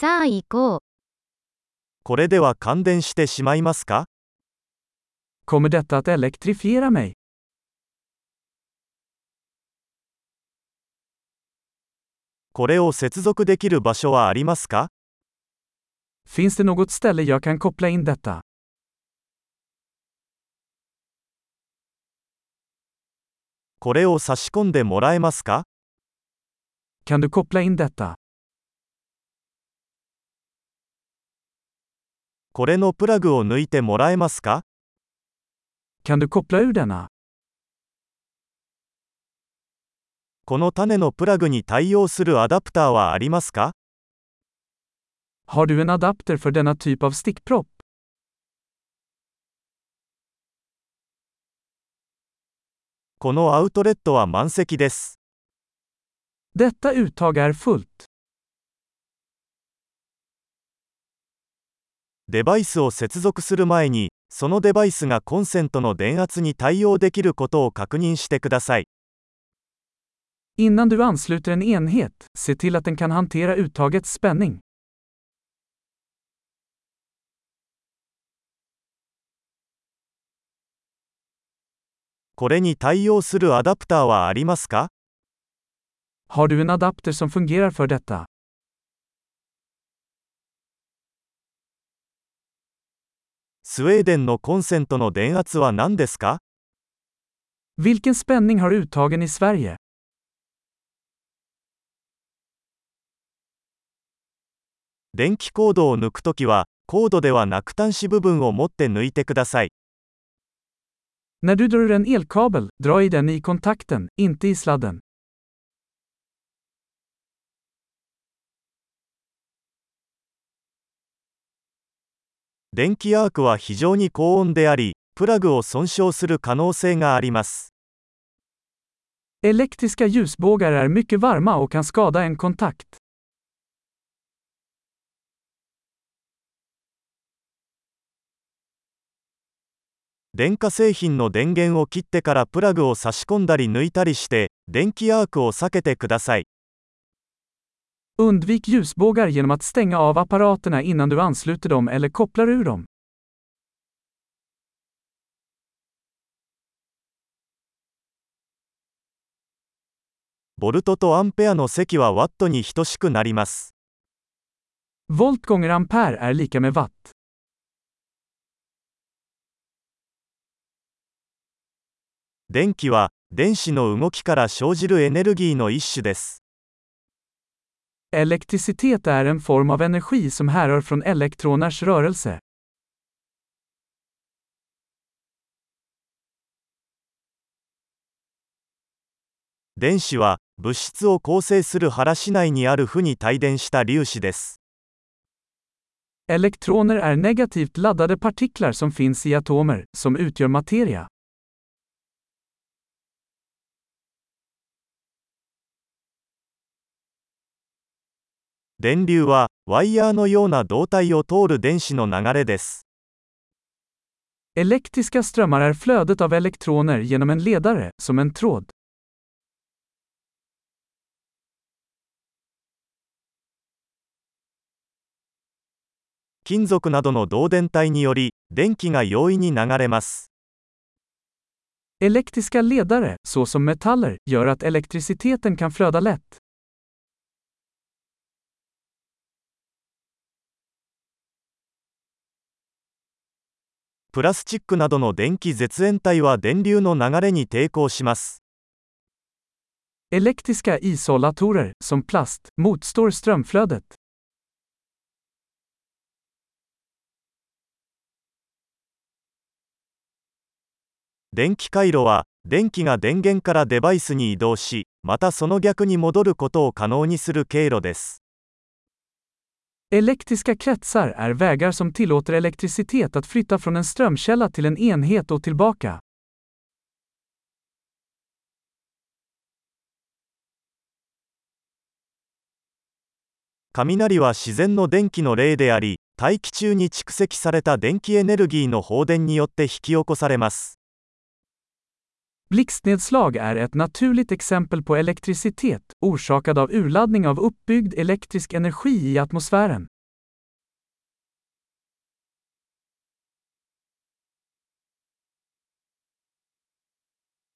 さあ行こう。これでは感電してしまいますか Kommer detta att elektrifiera mig? これを接続できる場所はありますか Finns det något ställe jag kan koppla in detta? これを差し込んでもらえますか Kan du koppla in detta? これのプラグを抜いてもらえますか Kan du koppla ur denna? この種のプラグに対応するアダプターはありますか Har du en adapter för denna typ av stickpropp? このアウトレットは満席です。Detta uttag är fullt. デバイスを接続する前に、そのデバイスがコンセントの電圧に対応できることを確認してください。Innan du ansluter en enhet, se till att den kan hantera uttagets spänning. これに対応するアダプターはありますか Har du en adapter som fungerar för detta? スウェーデンのコンセントの電圧は何ですか Vilken spänning har uttagen i Sverige? 電気コードを抜くときは、コードではなく端子部分を持って抜いてください。När du drar en elkabel, dra i den i kontakten, inte i sladden. 電気アークは非常に高温であり、プラグを損傷する可能性があります。Elektriska ljusbågar är mycket varma och kan skada en kontakt. 電化製品の電源を切ってからプラグを差し込んだり抜いたりして、電気アークを避けてください。Undvik ljusbågar genom att stänga av apparaterna innan du ansluter dem eller kopplar ur dem. ボルトとアンペアの積はワットに等しくなります。Volt gånger ampere är lika med watt. 電気は、電子の動きから生じるエネルギーの一種です。Elektricitet är en form av energi som härrör från elektroners rörelse. 電子は、物質を構成する原子内にある負に帯電した粒子です。 Elektroner är negativt laddade partiklar som finns i atomer, som utgör materia. 電流は、ワイヤーのような導体を通る電子の流れです。Elektriska strömmar är flödet av elektroner genom en ledare, som en tråd. 金属などの導電体により、電気が容易に流れます。Elektriska ledare, såsom metaller, gör att elektriciteten kan flöda lätt. プラスチックなどの電気絶縁体は電流の流れに抵抗します。Elektriska isolatorer, som plast, motstår strömflödet. 電気回路は、電気が電源からデバイスに移動し、またその逆に戻ることを可能にする経路です。Elektriska kretsar är vägar som tillåter elektricitet att flytta från en strömkälla till en enhet och tillbaka. Kaminari は自然の電気の例であり、大気中に蓄積された電気エネルギーの放電によって引き起こされます。Blixtnedslag är ett naturligt exempel på elektricitet, orsakad av urladdning av uppbyggd elektrisk energi i atmosfären.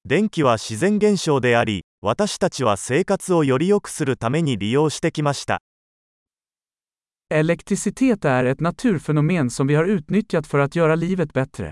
電気は自然現象であり、私たちは生活をより良くするために利用してきました。 Elektricitet är ett naturfenomen som vi har utnyttjat för att göra livet bättre.